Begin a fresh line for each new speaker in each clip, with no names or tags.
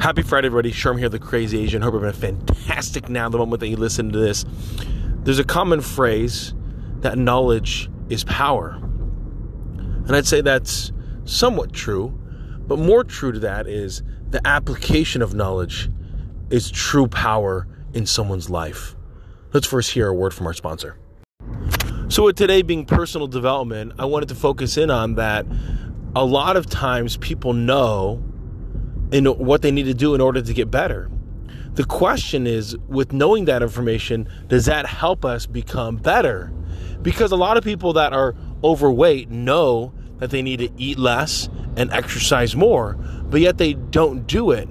Happy Friday, everybody. Sherm here, the crazy Asian. Hope you're having a fantastic now, the moment that you listen to this. There's a common phrase that knowledge is power. And I'd say that's somewhat true, but more true to that is the application of knowledge is true power in someone's life. Let's first hear a word from our sponsor. So, with today being personal development, I wanted to focus in on that a lot of times people know in what they need to do in order to get better. The question is, with knowing that information, does that help us become better? Because a lot of people that are overweight know that they need to eat less and exercise more, but yet they don't do it.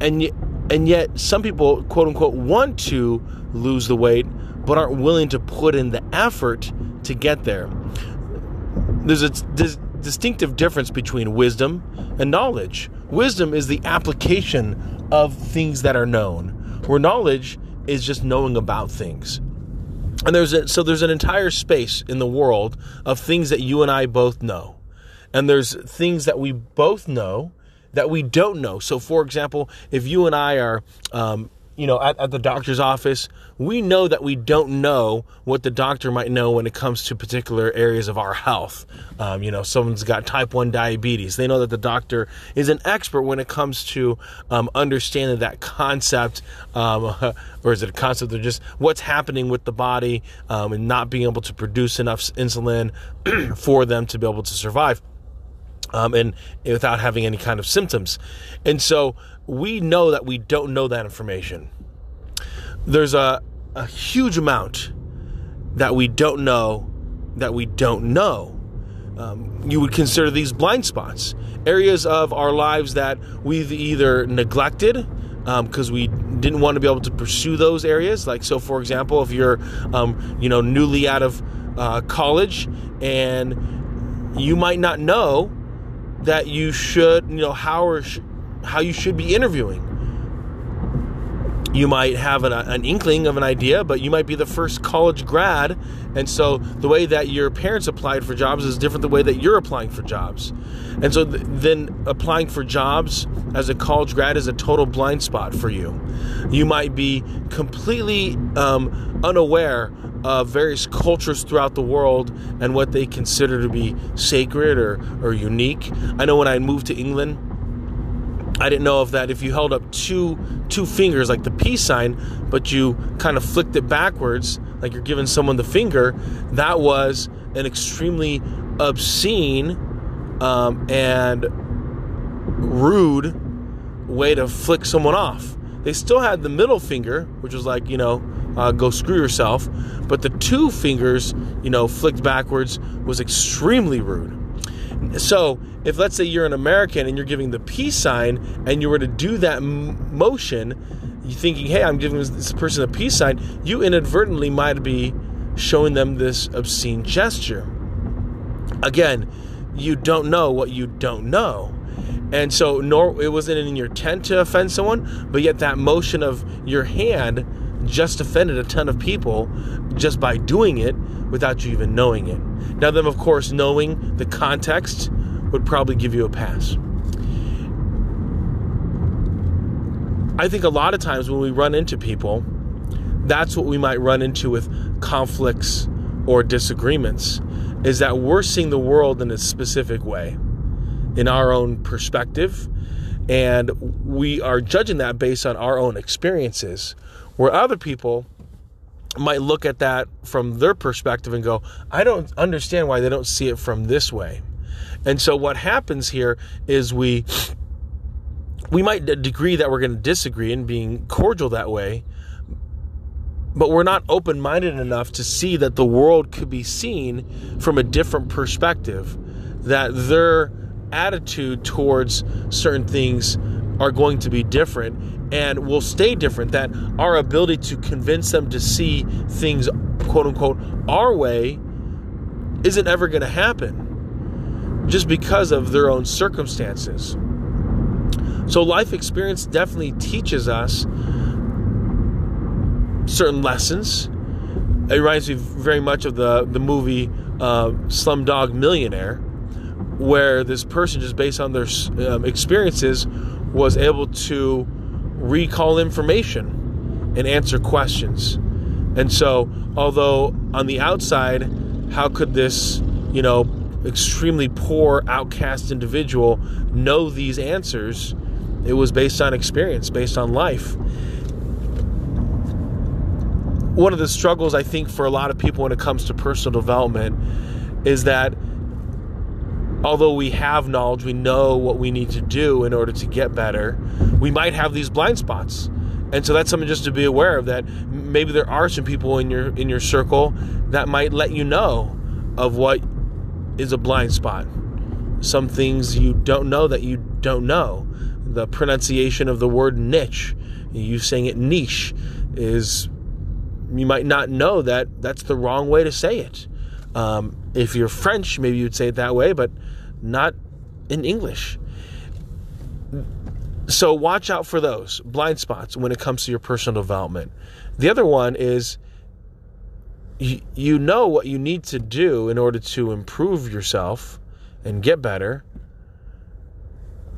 And and yet some people quote unquote want to lose the weight but aren't willing to put in the effort to get there. There's a there's distinctive difference between wisdom and knowledge. Wisdom is the application of things that are known, where knowledge is just knowing about things. And there's a, so there's an entire space in the world of things that you and I both know. And there's things that we both know that we don't know. So, for example, if you and I are um, you know, at, at the doctor's office, we know that we don't know what the doctor might know when it comes to particular areas of our health. Um, you know, someone's got type 1 diabetes. They know that the doctor is an expert when it comes to um, understanding that concept, um, or is it a concept of just what's happening with the body um, and not being able to produce enough insulin for them to be able to survive. Um, and without having any kind of symptoms. And so we know that we don't know that information. There's a, a huge amount that we don't know that we don't know. Um, you would consider these blind spots, areas of our lives that we've either neglected because um, we didn't want to be able to pursue those areas. Like, so for example, if you're, um, you know, newly out of uh, college and you might not know that you should, you know, how or sh- how you should be interviewing. You might have an, an, inkling of an idea, but you might be the first college grad. And so the way that your parents applied for jobs is different the way that you're applying for jobs. And so th- then applying for jobs as a college grad is a total blind spot for you. You might be completely um, unaware of various cultures throughout the world and what they consider to be sacred or, or unique. I know when I moved to England, I didn't know if that if you held up two two fingers like the peace sign, but you kind of flicked it backwards, like you're giving someone the finger, that was an extremely obscene um, and rude way to flick someone off. They still had the middle finger, which was like you know, uh, go screw yourself, but the two fingers, you know, flicked backwards was extremely rude. So, if let's say you're an American and you're giving the peace sign and you were to do that m- motion, you thinking, hey, I'm giving this person a peace sign, you inadvertently might be showing them this obscene gesture. Again, you don't know what you don't know. And so, nor it wasn't in your intent to offend someone, but yet that motion of your hand just offended a ton of people just by doing it without you even knowing it. Now, then, of course, knowing the context would probably give you a pass. I think a lot of times when we run into people, that's what we might run into with conflicts or disagreements is that we're seeing the world in a specific way, in our own perspective, and we are judging that based on our own experiences, where other people might look at that from their perspective and go, I don't understand why they don't see it from this way. And so what happens here is we we might agree that we're going to disagree and being cordial that way, but we're not open-minded enough to see that the world could be seen from a different perspective, that their attitude towards certain things are going to be different and will stay different. That our ability to convince them to see things, quote unquote, our way isn't ever going to happen just because of their own circumstances. So, life experience definitely teaches us certain lessons. It reminds me very much of the, the movie uh, Slumdog Millionaire, where this person, just based on their um, experiences, was able to recall information and answer questions. And so, although on the outside, how could this, you know, extremely poor outcast individual know these answers? It was based on experience, based on life. One of the struggles I think for a lot of people when it comes to personal development is that although we have knowledge, we know what we need to do in order to get better, we might have these blind spots. And so that's something just to be aware of that maybe there are some people in your in your circle that might let you know of what is a blind spot. Some things you don't know that you don't know. The pronunciation of the word niche, you saying it niche is you might not know that that's the wrong way to say it. Um, if you're French, maybe you'd say it that way, but not in English. So watch out for those blind spots when it comes to your personal development. The other one is you, know what you need to do in order to improve yourself and get better,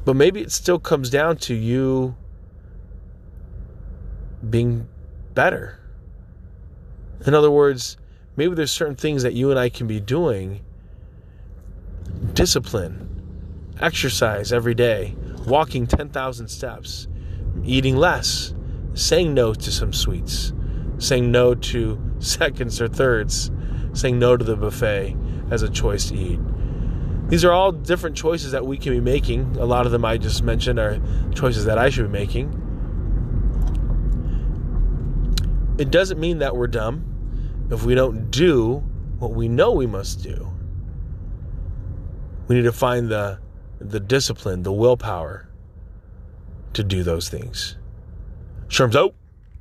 but maybe it still comes down to you being better. In other words, maybe there's certain things that you and I can be doing. Discipline, exercise every day, walking 10,000 steps, eating less, saying no to some sweets, saying no to seconds or thirds, saying no to the buffet as a choice to eat. These are all different choices that we can be making. A lot of them I just mentioned are choices that I should be making. It doesn't mean that we're dumb if we don't do what we know we must do. We need to find the the discipline, the willpower to do those things. Sherm's out.